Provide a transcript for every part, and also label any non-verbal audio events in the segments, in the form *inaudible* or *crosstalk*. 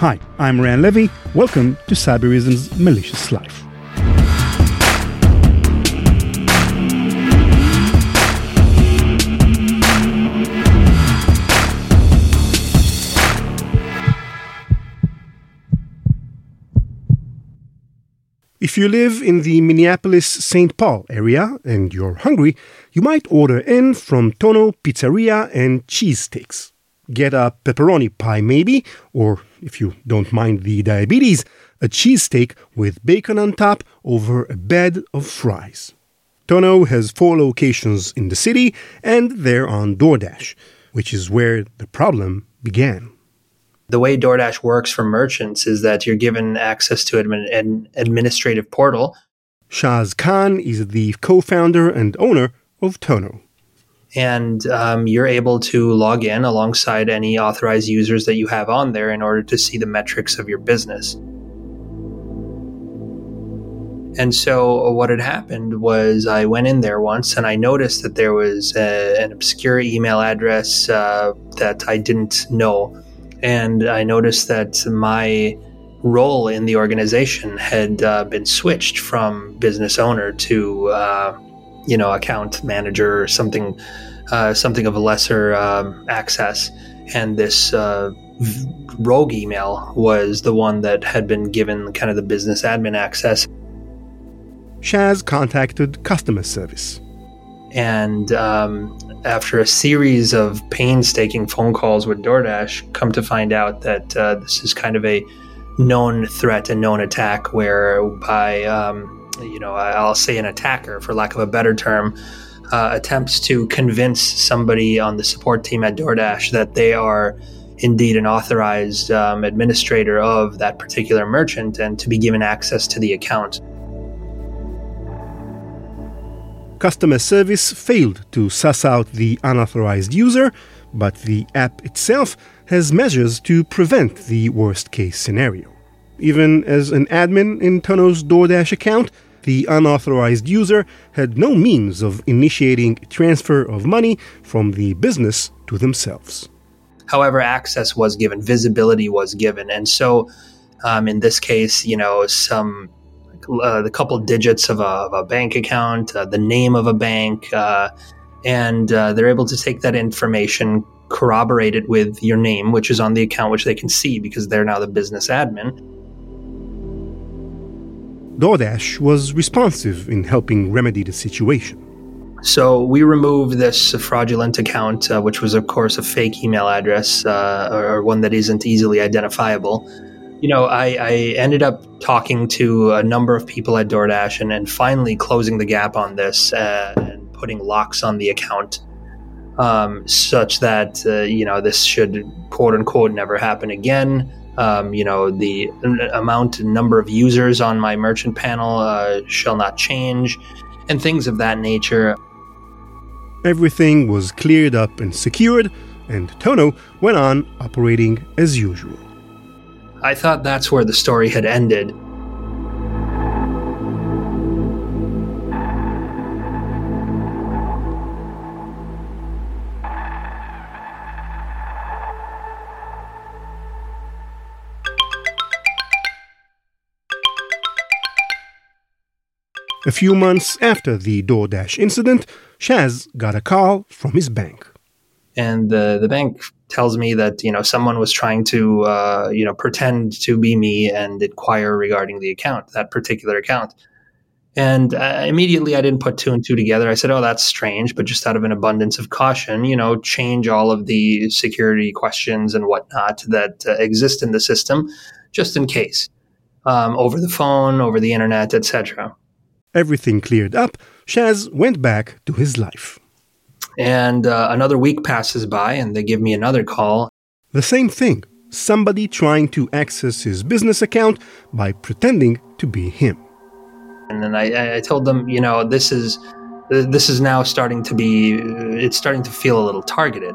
Hi, I'm Ran Levi. Welcome to Cybereason's Malicious Life. If you live in the Minneapolis St. Paul area and you're hungry, you might order in from Tono Pizzeria and cheesesteaks. Get a pepperoni pie, maybe, or if you don't mind the diabetes, a cheesesteak with bacon on top over a bed of fries. Tono has four locations in the city, and they're on DoorDash, which is where the problem began. The way DoorDash works for merchants is that you're given access to admin, an administrative portal. Shaz Khan is the co founder and owner of Tono. And um, you're able to log in alongside any authorized users that you have on there in order to see the metrics of your business. And so, what had happened was I went in there once and I noticed that there was a, an obscure email address uh, that I didn't know and I noticed that my role in the organization had uh, been switched from business owner to uh, you know account manager or something uh, something of a lesser um, access. And this uh, rogue email was the one that had been given kind of the business admin access. Shaz contacted customer service. And um, after a series of painstaking phone calls with DoorDash, come to find out that uh, this is kind of a known threat, a known attack, whereby, um, you know, I'll say an attacker, for lack of a better term, uh, attempts to convince somebody on the support team at DoorDash that they are indeed an authorized um, administrator of that particular merchant and to be given access to the account. Customer service failed to suss out the unauthorized user, but the app itself has measures to prevent the worst case scenario. Even as an admin in Tono's DoorDash account, the unauthorized user had no means of initiating transfer of money from the business to themselves. However, access was given, visibility was given. And so, um, in this case, you know, some uh, the couple digits of a, of a bank account, uh, the name of a bank, uh, and uh, they're able to take that information, corroborate it with your name, which is on the account, which they can see because they're now the business admin. DoorDash was responsive in helping remedy the situation. So we removed this fraudulent account, uh, which was, of course, a fake email address uh, or one that isn't easily identifiable you know, I, I, ended up talking to a number of people at DoorDash and, and finally closing the gap on this uh, and putting locks on the account um, such that, uh, you know, this should quote unquote never happen again. Um, you know, the amount and number of users on my merchant panel uh, shall not change and things of that nature. Everything was cleared up and secured, and Tono went on operating as usual. I thought that's where the story had ended. A few months after the DoorDash incident, Shaz got a call from his bank. And the, the bank tells me that you know someone was trying to uh, you know pretend to be me and inquire regarding the account, that particular account. And uh, immediately I didn't put two and two together. I said, "Oh, that's strange," but just out of an abundance of caution, you know, change all of the security questions and whatnot that uh, exist in the system, just in case, um, over the phone, over the internet, etc. Everything cleared up. Shaz went back to his life. And uh, another week passes by and they give me another call. The same thing somebody trying to access his business account by pretending to be him. And then I, I told them, you know, this is this is now starting to be it's starting to feel a little targeted.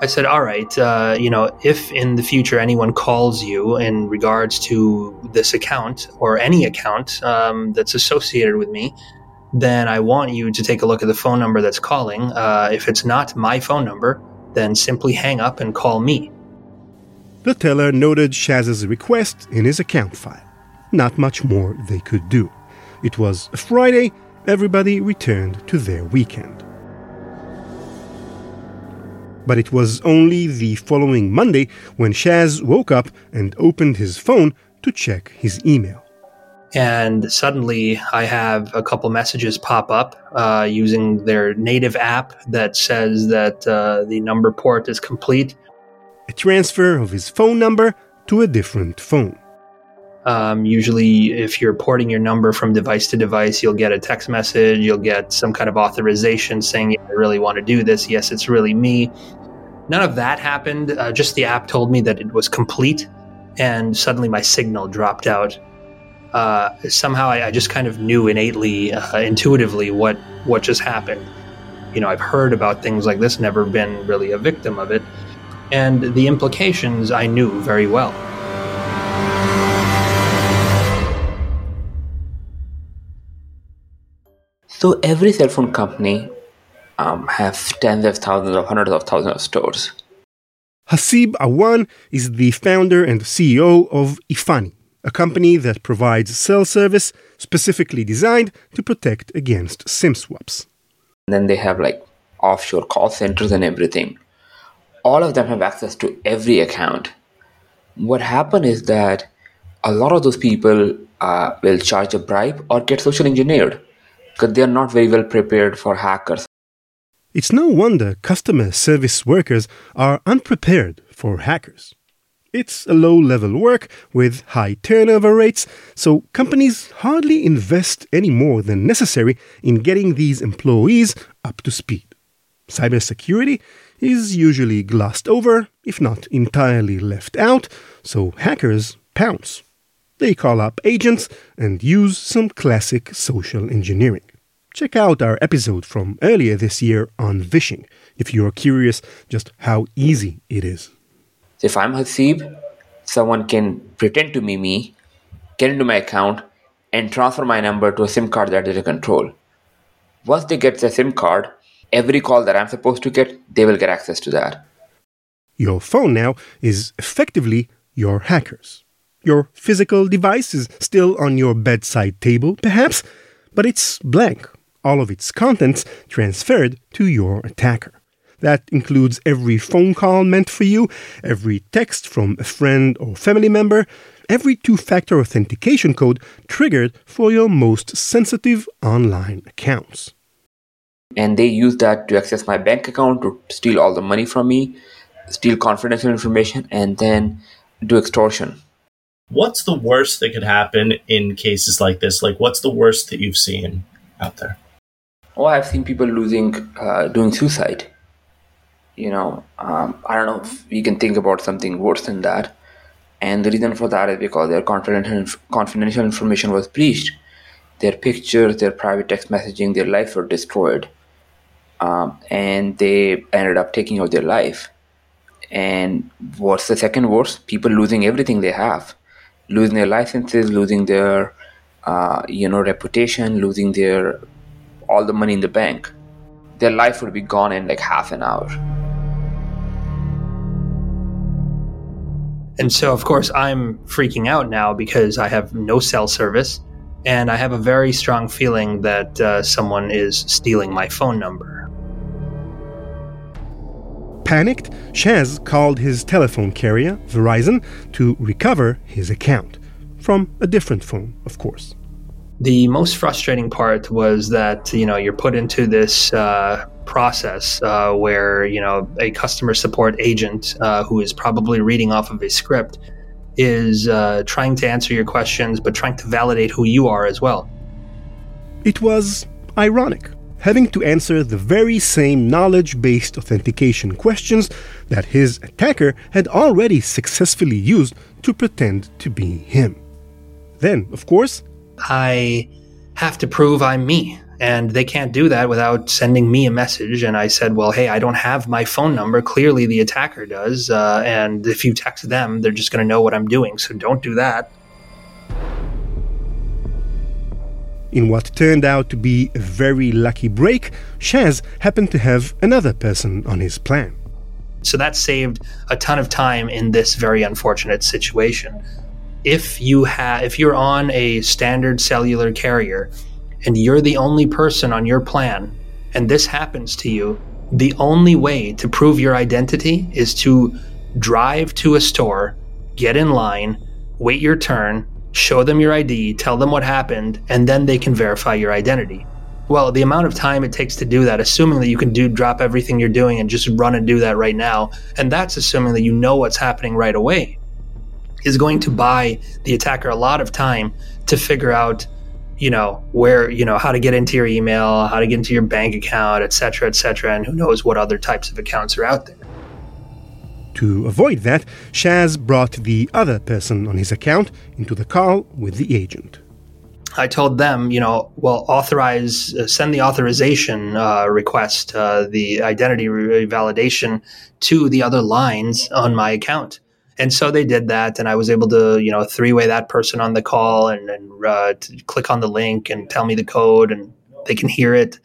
I said, all right, uh, you know, if in the future anyone calls you in regards to this account or any account um, that's associated with me, then I want you to take a look at the phone number that's calling. Uh, if it's not my phone number, then simply hang up and call me. The teller noted Shaz's request in his account file. Not much more they could do. It was Friday, everybody returned to their weekend. But it was only the following Monday when Shaz woke up and opened his phone to check his email. And suddenly I have a couple messages pop up uh, using their native app that says that uh, the number port is complete. A transfer of his phone number to a different phone. Um, usually, if you're porting your number from device to device, you'll get a text message, you'll get some kind of authorization saying, yeah, I really want to do this. Yes, it's really me. None of that happened. Uh, just the app told me that it was complete, and suddenly my signal dropped out. Uh, somehow, I, I, just kind of knew innately, uh, intuitively, what what just happened. You know, I've heard about things like this, never been really a victim of it, and the implications I knew very well. So every cell phone company um, have tens of thousands or hundreds of thousands of stores. Hasib Awan is the founder and CEO of Efani, a company that provides cell service specifically designed to protect against SIM swaps. And then they have like offshore call centers and everything. All of them have access to every account. What happened is that a lot of those people uh, will charge a bribe or get social engineered because they are not very well prepared for hackers. It's no wonder customer service workers are unprepared for hackers. It's a low level work with high turnover rates, so companies hardly invest any more than necessary in getting these employees up to speed. Cybersecurity is usually glossed over, if not entirely left out, so hackers pounce. They call up agents and use some classic social engineering. Check out our episode from earlier this year on phishing if you're curious just how easy it is. If I'm Hasib, someone can pretend to be me, get into my account, and transfer my number to a SIM card that they control. Once they get the SIM card, every call that I'm supposed to get, they will get access to that. Your phone now is effectively your hackers. Your physical device is still on your bedside table, perhaps, but it's blank, all of its contents transferred to your attacker. That includes every phone call meant for you, every text from a friend or family member, every two factor authentication code triggered for your most sensitive online accounts. And they use that to access my bank account to steal all the money from me, steal confidential information, and then do extortion. What's the worst that could happen in cases like this? Like, what's the worst that you've seen out there? Oh, I've seen people losing, uh, doing suicide. You know, um, I don't know if you can think about something worse than that. And the reason for that is because their confidential, confidential information was breached. Their pictures, their private text messaging, their life were destroyed. Um, and they ended up taking out their life. And what's the second worst? People losing everything they have losing their licenses, losing their uh, you know reputation, losing their all the money in the bank. Their life would be gone in like half an hour. And so, of course, I'm freaking out now because I have no cell service, and I have a very strong feeling that uh, someone is stealing my phone number. Panicked, Shaz called his telephone carrier, Verizon, to recover his account. From a different phone, of course. The most frustrating part was that, you know, you're put into this uh, process uh, where, you know, a customer support agent uh, who is probably reading off of a script is uh, trying to answer your questions, but trying to validate who you are as well. It was ironic having to answer the very same knowledge based authentication questions that his attacker had already successfully used to pretend to be him. Then, of course, I have to prove I'm me. And they can't do that without sending me a message. And I said, well, hey, I don't have my phone number. Clearly, the attacker does. Uh, and if you text them, they're just going to know what I'm doing. So don't do that. In what turned out to be a very lucky break, Shaz happened to have another person on his plan. So that saved a ton of time in this very unfortunate situation. If you have if you're on a standard cellular carrier and you're the only person on your plan and this happens to you, the only way to prove your identity is to drive to a store, get in line, wait your turn, show them your ID, tell them what happened, and then they can verify your identity. Well, the amount of time it takes to do that, assuming that you can do drop everything you're doing and just run and do that right now, and that's assuming that you know what's happening right away, is going to buy the attacker a lot of time to figure out, you know, where, you know, how to get into your email, how to get into your bank account, et cetera, et cetera, and who knows what other types of accounts are out there. To avoid that, Shaz brought the other person on his account into the call with the agent. I told them, you know, well, authorize, uh, send the authorization uh, request, uh, the identity re- validation to the other lines on my account. And so they did that, and I was able to, you know, three way that person on the call and, and uh, click on the link and tell me the code, and they can hear it.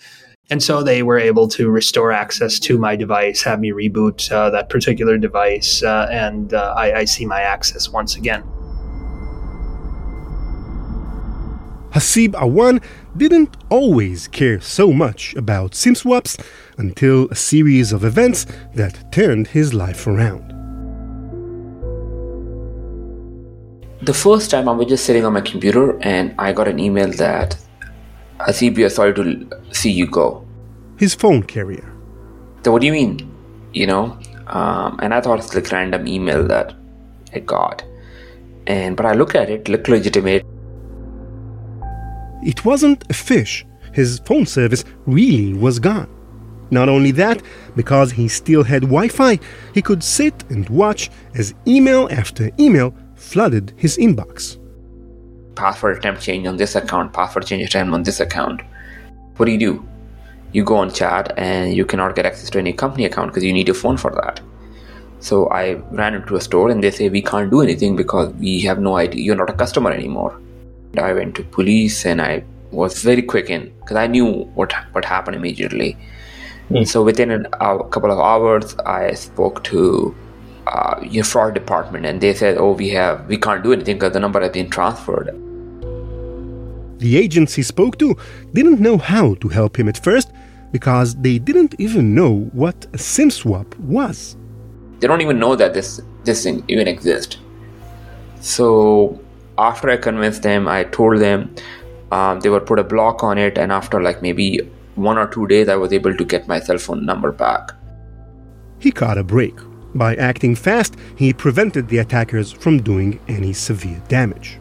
And so they were able to restore access to my device, have me reboot uh, that particular device, uh, and I, I see my access once again. Hasib Awan didn't always care so much about SIM swaps until a series of events that turned his life around. The first time I was just sitting on my computer and I got an email that Hasib, we are sorry to see you go. His phone carrier. So what do you mean? You know? Um, and I thought it's like random email that I got. And but I look at it, look legitimate. It wasn't a phish. His phone service really was gone. Not only that, because he still had Wi Fi, he could sit and watch as email after email flooded his inbox. Password attempt change on this account, password change attempt on this account. What do you do? You go on chat and you cannot get access to any company account because you need a phone for that. So I ran into a store and they say we can't do anything because we have no idea you're not a customer anymore. I went to police and I was very quick in because I knew what what happened immediately. Mm. So within an, a couple of hours, I spoke to uh, your fraud department, and they said, "Oh, we have we can't do anything because the number has been transferred." The agents he spoke to didn't know how to help him at first because they didn't even know what a SIM swap was. They don't even know that this this thing even exists. So after I convinced them, I told them um, they would put a block on it, and after like maybe one or two days, I was able to get my cell phone number back. He caught a break. By acting fast, he prevented the attackers from doing any severe damage.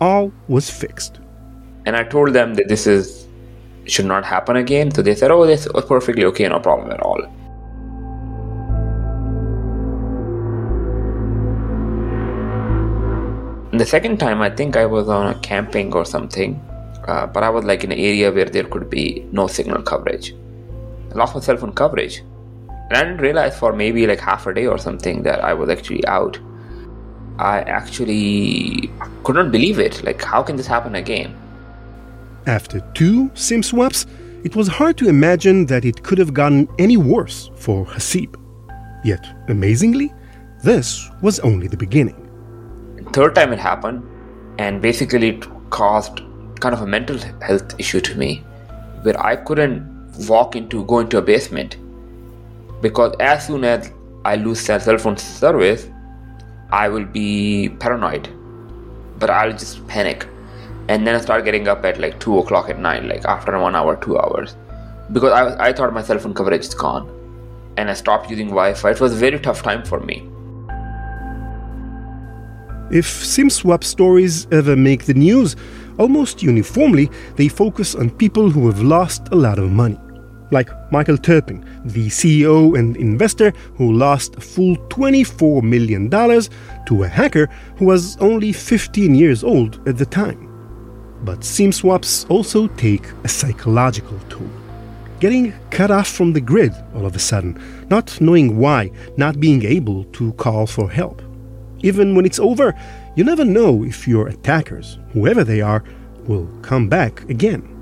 All was fixed. And I told them that this is should not happen again. So they said, "Oh, this was perfectly okay, no problem at all." the second time, I think I was on a camping or something, uh, but I was like in an area where there could be no signal coverage. I lost my cell phone coverage. And I didn't realize for maybe like half a day or something that I was actually out. I actually could not believe it. Like, how can this happen again? After two SIM swaps, it was hard to imagine that it could have gotten any worse for Hasib. Yet, amazingly, this was only the beginning third time it happened and basically it caused kind of a mental health issue to me where I couldn't walk into go into a basement because as soon as I lose cell phone service I will be paranoid. But I'll just panic. And then I start getting up at like 2 o'clock at night like after one hour 2 hours. Because I, I thought my cell phone coverage is gone. And I stopped using Wi-Fi. It was a very tough time for me. If SIM-swap stories ever make the news, almost uniformly they focus on people who have lost a lot of money. Like Michael Terpin, the CEO and investor who lost a full $24 million to a hacker who was only 15 years old at the time. But SIM swaps also take a psychological toll. Getting cut off from the grid all of a sudden, not knowing why, not being able to call for help. Even when it's over, you never know if your attackers, whoever they are, will come back again.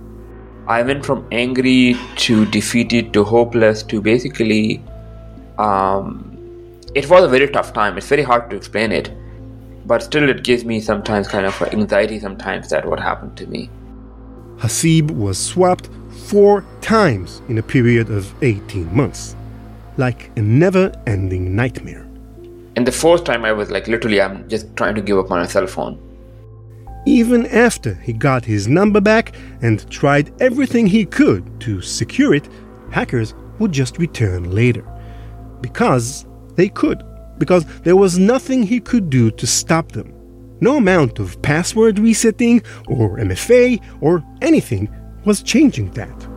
I went from angry to defeated to hopeless to basically um, it was a very tough time. It's very hard to explain it, but still, it gives me sometimes kind of anxiety sometimes that what happened to me. Hasib was swapped four times in a period of 18 months, like a never ending nightmare. And the fourth time, I was like, literally, I'm just trying to give up on my cell phone. Even after he got his number back and tried everything he could to secure it, hackers would just return later. Because they could. Because there was nothing he could do to stop them. No amount of password resetting or MFA or anything was changing that.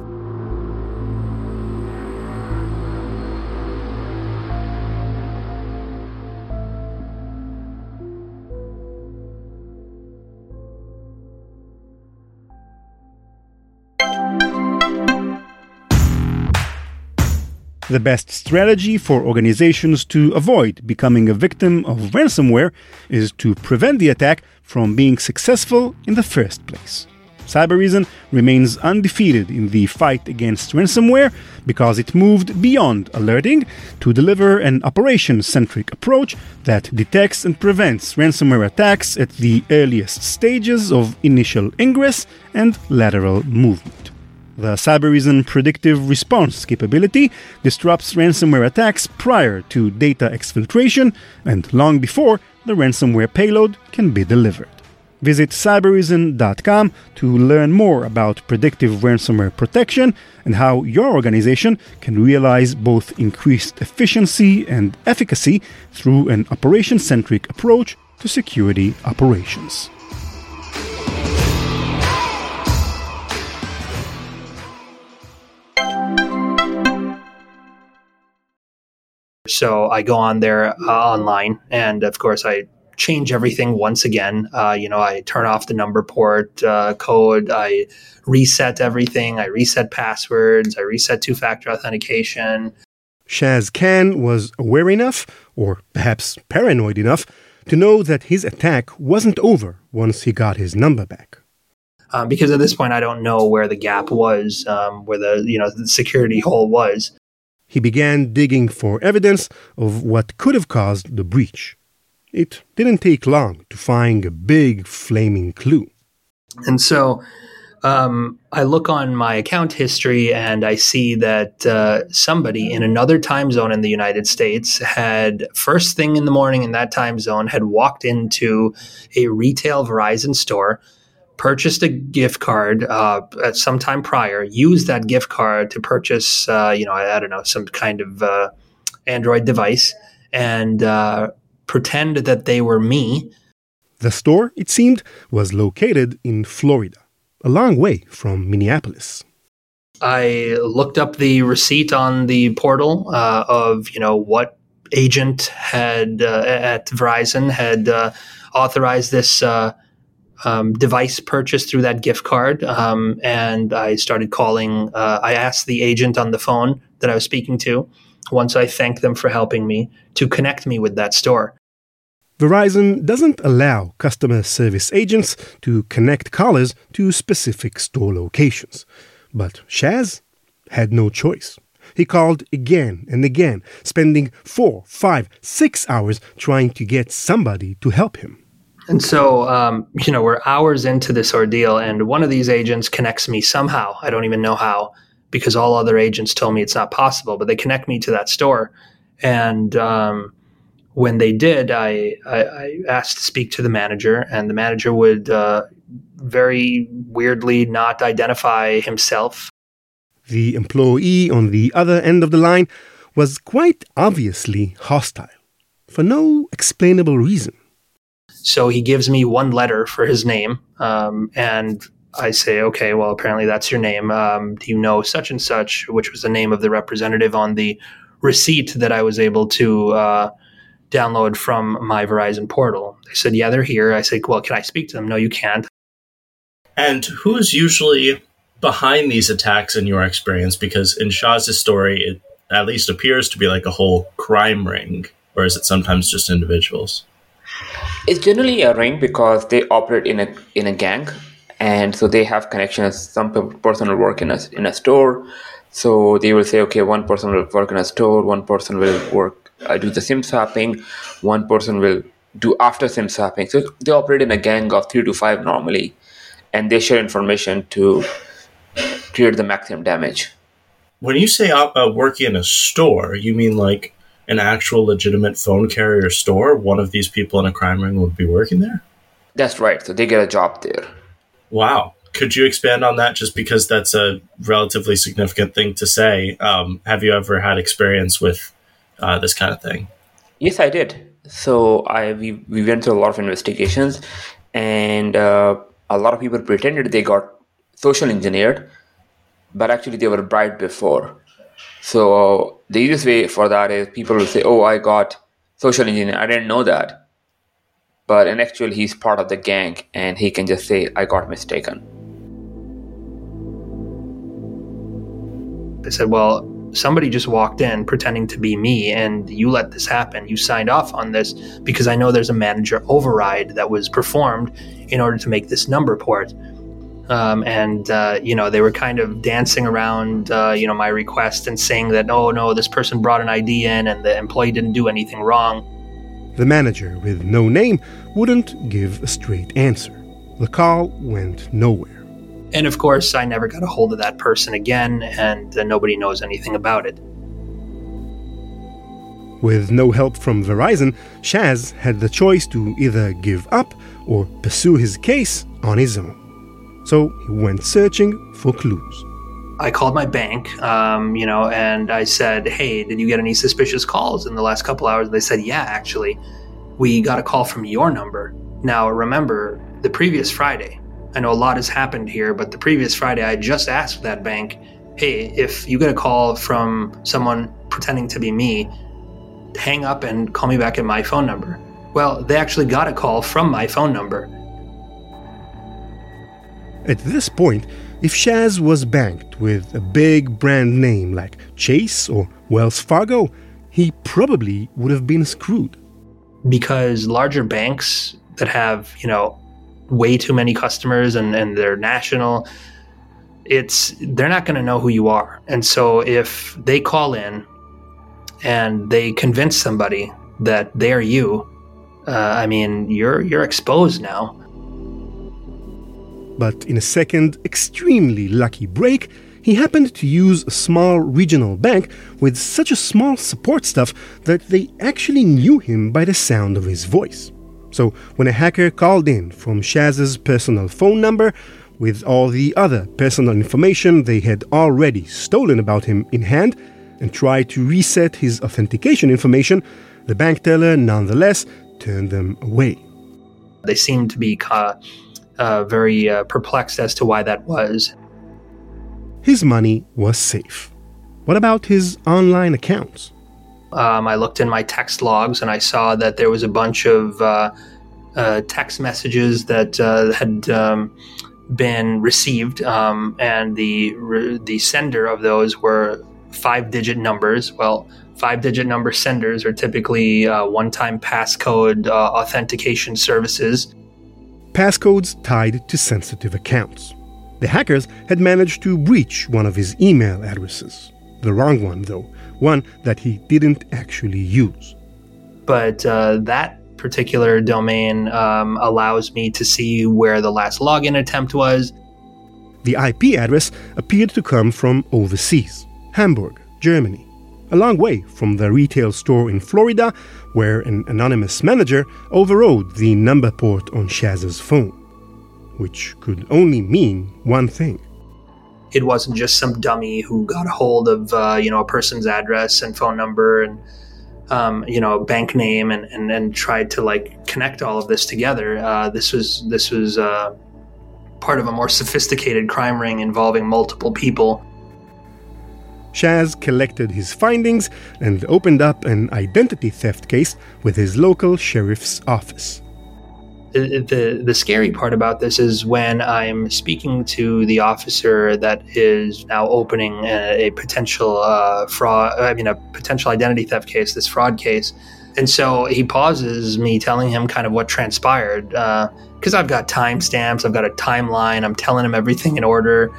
The best strategy for organizations to avoid becoming a victim of ransomware is to prevent the attack from being successful in the first place. Cybereason remains undefeated in the fight against ransomware because it moved beyond alerting to deliver an operation centric approach that detects and prevents ransomware attacks at the earliest stages of initial ingress and lateral movement. The Cybereason predictive response capability disrupts ransomware attacks prior to data exfiltration and long before the ransomware payload can be delivered. Visit cybereason.com to learn more about predictive ransomware protection and how your organization can realize both increased efficiency and efficacy through an operation centric approach to security operations. So I go on there uh, online, and of course, I change everything once again. Uh, you know, I turn off the number port uh, code, I reset everything, I reset passwords, I reset two factor authentication. Shaz Khan was aware enough, or perhaps paranoid enough, to know that his attack wasn't over once he got his number back. Um, because at this point, I don't know where the gap was, um, where the you know the security hole was. He began digging for evidence of what could have caused the breach. It didn't take long to find a big flaming clue. And so um, I look on my account history and I see that uh, somebody in another time zone in the United States had, first thing in the morning in that time zone, had walked into a retail Verizon store, purchased a gift card uh, at some time prior, used that gift card to purchase, uh, you know, I, I, don't know, some kind of uh, Android device, and uh, pretend that they were me. The store, it seemed, was located in Florida, a long way from Minneapolis. I looked up the receipt on the portal uh, of, you know, what agent had uh, at Verizon had authorized this um, device purchase through that gift card. Um, and I started calling. Uh, I asked the agent on the phone that I was speaking to, once I thanked them for helping me, to connect me with that store. Verizon doesn't allow customer service agents to connect callers to specific store locations. But Shaz had no choice. He called again and again, spending four, five, six hours trying to get somebody to help him. And so, um, you know, we're hours into this ordeal, and one of these agents connects me somehow. I don't even know how, because all other agents told me it's not possible, but they connect me to that store. And um, when they did, I, I, I, asked to speak to the manager, and the manager would uh, very weirdly not identify himself. The employee on the other end of the line was quite obviously hostile for no explainable reason. So he gives me one letter for his name, um, and I say, okay, well, apparently that's your name. Um, do you know such and such, which was the name of the representative on the receipt that I was able to uh, download from my Verizon portal? They said, yeah, they're here. I said, well, can I speak to them? No, you can't. And who is usually behind these attacks in your experience? Because in Shaz's story, it at least appears to be like a whole crime ring, or is it sometimes just individuals? It's generally a ring because they operate in a in a gang, and so they have connections. Some person will work in a in a store, so they will say, okay, one person will work in a store, one person will work uh, do the SIM swapping, one person will do after SIM swapping. So they operate in a gang of three to five normally, and they share information to create the maximum damage. When you say uh, working in a store, you mean like an actual legitimate phone carrier store? One of these people in a crime ring would be working there? That's right. So they get a job there. Wow. Could you expand on that just because that's a relatively significant thing to say? Um, have you ever had experience with uh, this kind of thing? Yes, I did. So I we, we went through a lot of investigations, and uh, a lot of people pretended they got social engineered, but actually they were bribed before. So the easiest way for that is people will say, "Oh, I got social engineering. I didn't know that," but in actual he's part of the gang, and he can just say, "I got mistaken." They said, "Well, somebody just walked in pretending to be me and you let this happen. You signed off on this because I know there's a manager override that was performed in order to make this number port. Um, and uh, you know they were kind of dancing around uh, you know my request and saying that oh no this person brought an ID in and the employee didn't do anything wrong. The manager with no name wouldn't give a straight answer. The call went nowhere. And of course, I never got a hold of that person again, and uh, nobody knows anything about it. With no help from Verizon, Shaz had the choice to either give up or pursue his case on his own. So he went searching for clues. I called my bank, um, you know, and I said, "Hey, did you get any suspicious calls in the last couple hours?" They said, "Yeah, actually, we got a call from your number." Now, remember, the previous Friday, I know a lot has happened here, but the previous Friday I just asked that bank, hey, if you get a call from someone pretending to be me, hang up and call me back at my phone number. Well, they actually got a call from my phone number. At this point, if Shaz was banked with a big brand name like Chase or Wells Fargo, he probably would have been screwed. Because larger banks that have, you know, way too many customers and, and they're national, it's they're not going to know who you are. And so if they call in and they convince somebody that they're you, uh, I mean, you're you're exposed now. But in a second, extremely lucky break, he happened to use a small regional bank with such a small support staff that they actually knew him by the sound of his voice. So when a hacker called in from Shaz's personal phone number with all the other personal information they had already stolen about him in hand and tried to reset his authentication information, the bank teller nonetheless turned them away. They seemed to be uh, uh, very uh, perplexed as to why that was. His money was safe. What about his online accounts? Um, I looked in my text logs and I saw that there was a bunch of uh, uh, text messages that uh, had um, been received, um, and the re- the sender of those were five-digit numbers. Well, five-digit number senders are typically uh, one-time passcode uh, authentication services. Passcodes tied to sensitive accounts. The hackers had managed to breach one of his email addresses. The wrong one, though one that he didn't actually use. But uh, that particular domain um, allows me to see where the last login attempt was. The IP address appeared to come from overseas, Hamburg, Germany, a long way from the retail store in Florida where an anonymous manager overrode the number port on Shaz's phone, which could only mean one thing it wasn't just some dummy who got a hold of uh, you know a person's address and phone number and um, you know bank name and, and and tried to like connect all of this together. Uh, this was this was uh, part of a more sophisticated crime ring involving multiple people. Shaz collected his findings and opened up an identity theft case with his local sheriff's office. The the scary part about this is when I'm speaking to the officer that is now opening a, a potential uh, fraud, I mean a potential identity theft case, this fraud case, and so he pauses me telling him kind of what transpired because uh, I've got timestamps, I've got a timeline, I'm telling him everything in order,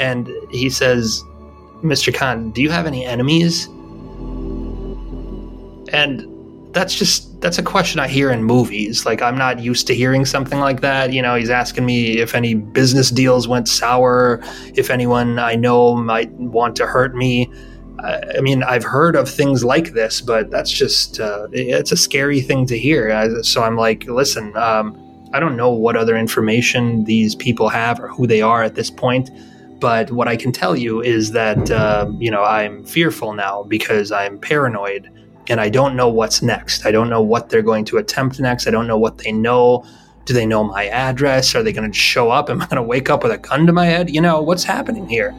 and he says, "Mr. Khan, do you have any enemies?" and that's just that's a question I hear in movies. Like I'm not used to hearing something like that. You know, he's asking me if any business deals went sour, if anyone I know might want to hurt me. I mean, I've heard of things like this, but that's just uh, it's a scary thing to hear. So I'm like, listen, um, I don't know what other information these people have or who they are at this point. But what I can tell you is that uh, you know I'm fearful now because I'm paranoid and I don't know what's next. I don't know what they're going to attempt next. I don't know what they know. Do they know my address? Are they going to show up? *laughs* Am I going to wake up with a gun to my head? You know, what's happening here?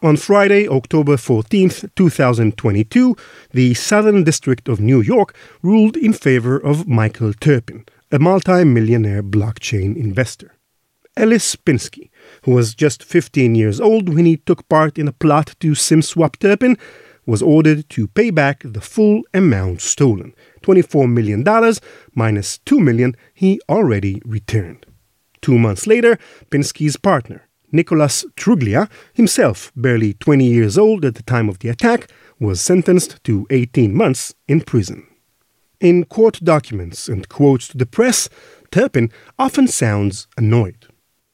On Friday, October 14, 2022, the Southern District of New York ruled in favor of Michael Terpin, a multi-millionaire blockchain investor. Ellis Pinsky, who was just 15 years old when he took part in a plot to SimSwap Terpin, was ordered to pay back the full amount stolen, $24 million minus $2 million he already returned. Two months later, Pinsky's partner, Nicholas Truglia, himself barely 20 years old at the time of the attack, was sentenced to 18 months in prison. In court documents and quotes to the press, Terpin often sounds annoyed.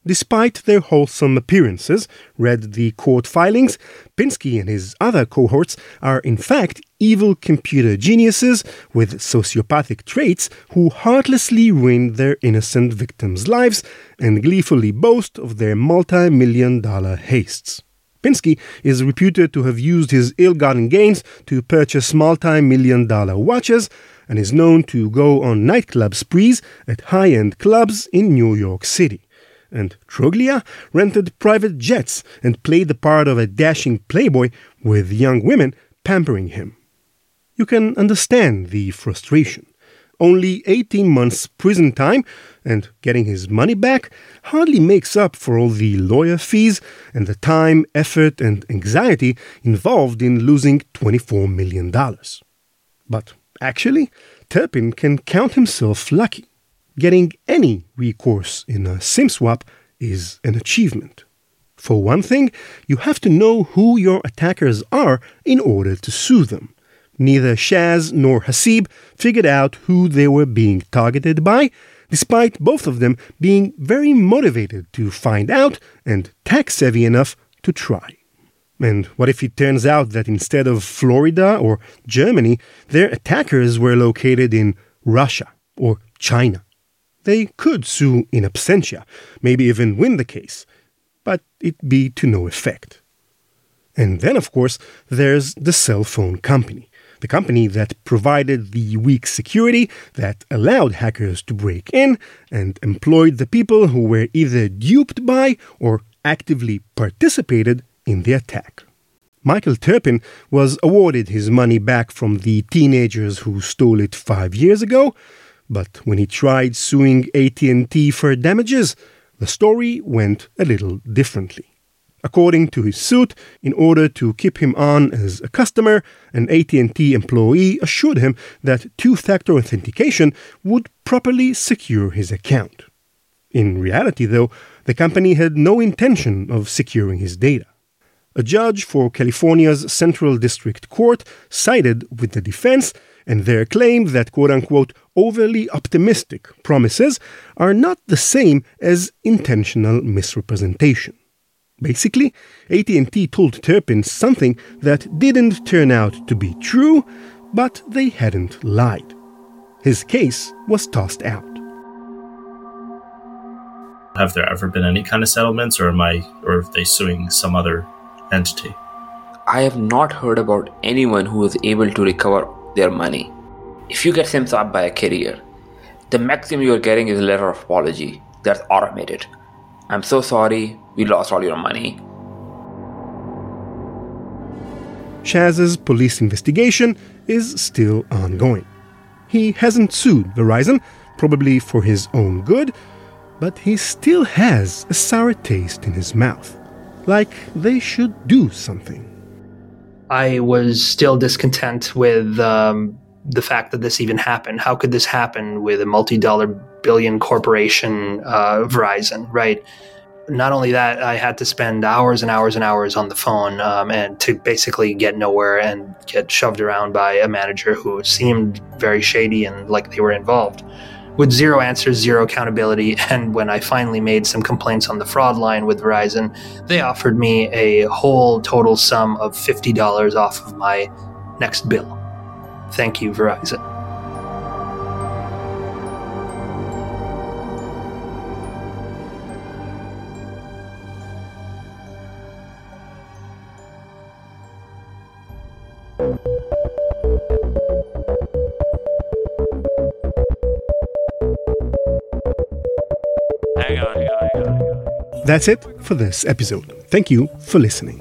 Despite their wholesome appearances, read the court filings, Pinsky and his other cohorts are in fact evil computer geniuses with sociopathic traits who heartlessly ruin their innocent victims' lives and gleefully boast of their multi million dollar hastes. Pinsky is reputed to have used his ill gotten gains to purchase multi million dollar watches and is known to go on nightclub sprees at high end clubs in New York City. And Truglia rented private jets and played the part of a dashing playboy with young women pampering him. You can understand the frustration only 18 months prison time and getting his money back hardly makes up for all the lawyer fees and the time, effort, and anxiety involved in losing $24 million. But actually, Terpin can count himself lucky. Getting any recourse in a SimSwap is an achievement. For one thing, you have to know who your attackers are in order to sue them. Neither Shaz nor Hasib figured out who they were being targeted by, despite both of them being very motivated to find out and tech savvy enough to try. And what if it turns out that instead of Florida or Germany, their attackers were located in Russia or China? They could sue in absentia, maybe even win the case, but it'd be to no effect. And then, of course, there's the cell phone company the company that provided the weak security that allowed hackers to break in and employed the people who were either duped by or actively participated in the attack. Michael Terpin was awarded his money back from the teenagers who stole it 5 years ago, but when he tried suing AT&T for damages, the story went a little differently. According to his suit, in order to keep him on as a customer, an AT&T employee assured him that two-factor authentication would properly secure his account. In reality, though, the company had no intention of securing his data. A judge for California's Central District Court sided with the defense and their claim that quote unquote overly optimistic promises are not the same as intentional misrepresentation. Basically, AT&T told Terpin something that didn't turn out to be true, but they hadn't lied. His case was tossed out. Have there ever been any kind of settlements, or am I, or are they suing some other entity? I have not heard about anyone who was able to recover their money. If you get SimSwap by a carrier, the maximum you're getting is a letter of apology that's automated. I'm so sorry, we lost all your money. Shaz's police investigation is still ongoing. He hasn't sued Verizon, probably for his own good, but he still has a sour taste in his mouth. Like they should do something. I was still discontent with um, the fact that this even happened. How could this happen with a multi-dollar billion corporation, uh, Verizon, right? Not only that, I had to spend hours and hours and hours on the phone um, and to basically get nowhere and get shoved around by a manager who seemed very shady and like they were involved with zero answers, zero accountability. *laughs* And when I finally made some complaints on the fraud line with Verizon, they offered me a whole total sum of $50 off of my next bill. Thank you, Verizon. That's it for this episode. Thank you for listening.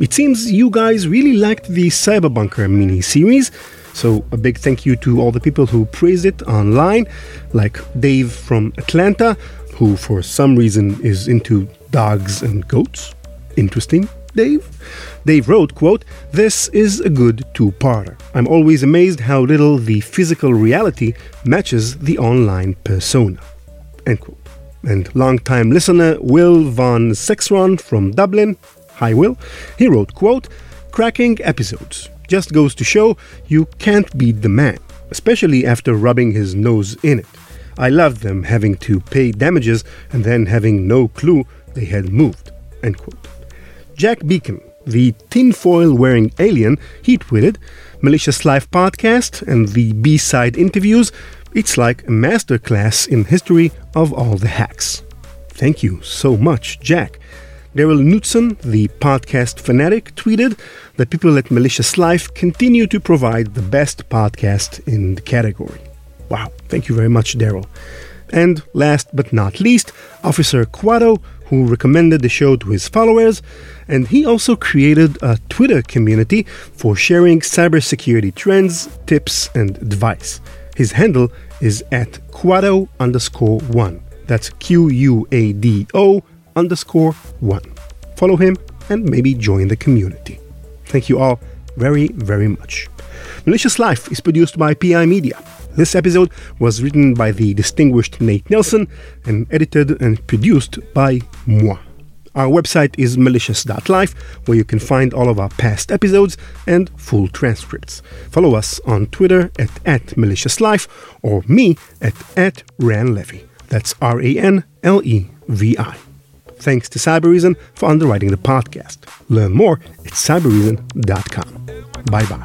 It seems you guys really liked the Cyberbunker mini series, so a big thank you to all the people who praised it online, like Dave from Atlanta, who for some reason is into dogs and goats. Interesting, Dave. Dave wrote, quote, This is a good two-parter. I'm always amazed how little the physical reality matches the online persona. End quote and long-time listener Will von Sexron from Dublin. Hi, Will. He wrote, quote, cracking episodes. Just goes to show you can't beat the man, especially after rubbing his nose in it. I loved them having to pay damages and then having no clue they had moved. End quote. Jack Beacon, the tinfoil wearing alien, he tweeted, Malicious Life podcast and the B side interviews it's like a masterclass in history of all the hacks. Thank you so much, Jack. Daryl Knutson, the podcast fanatic, tweeted that people at Malicious Life continue to provide the best podcast in the category. Wow, thank you very much, Daryl. And last but not least, Officer Quado, who recommended the show to his followers, and he also created a Twitter community for sharing cybersecurity trends, tips, and advice. His handle is at Quado underscore one. That's Q U A D O underscore one. Follow him and maybe join the community. Thank you all very, very much. Malicious Life is produced by PI Media. This episode was written by the distinguished Nate Nelson and edited and produced by moi. Our website is malicious.life, where you can find all of our past episodes and full transcripts. Follow us on Twitter at, at maliciouslife or me at, at ranlevi. That's R A N L E V I. Thanks to Cybereason for underwriting the podcast. Learn more at cybereason.com. Bye bye.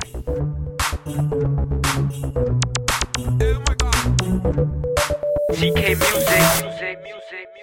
CK music.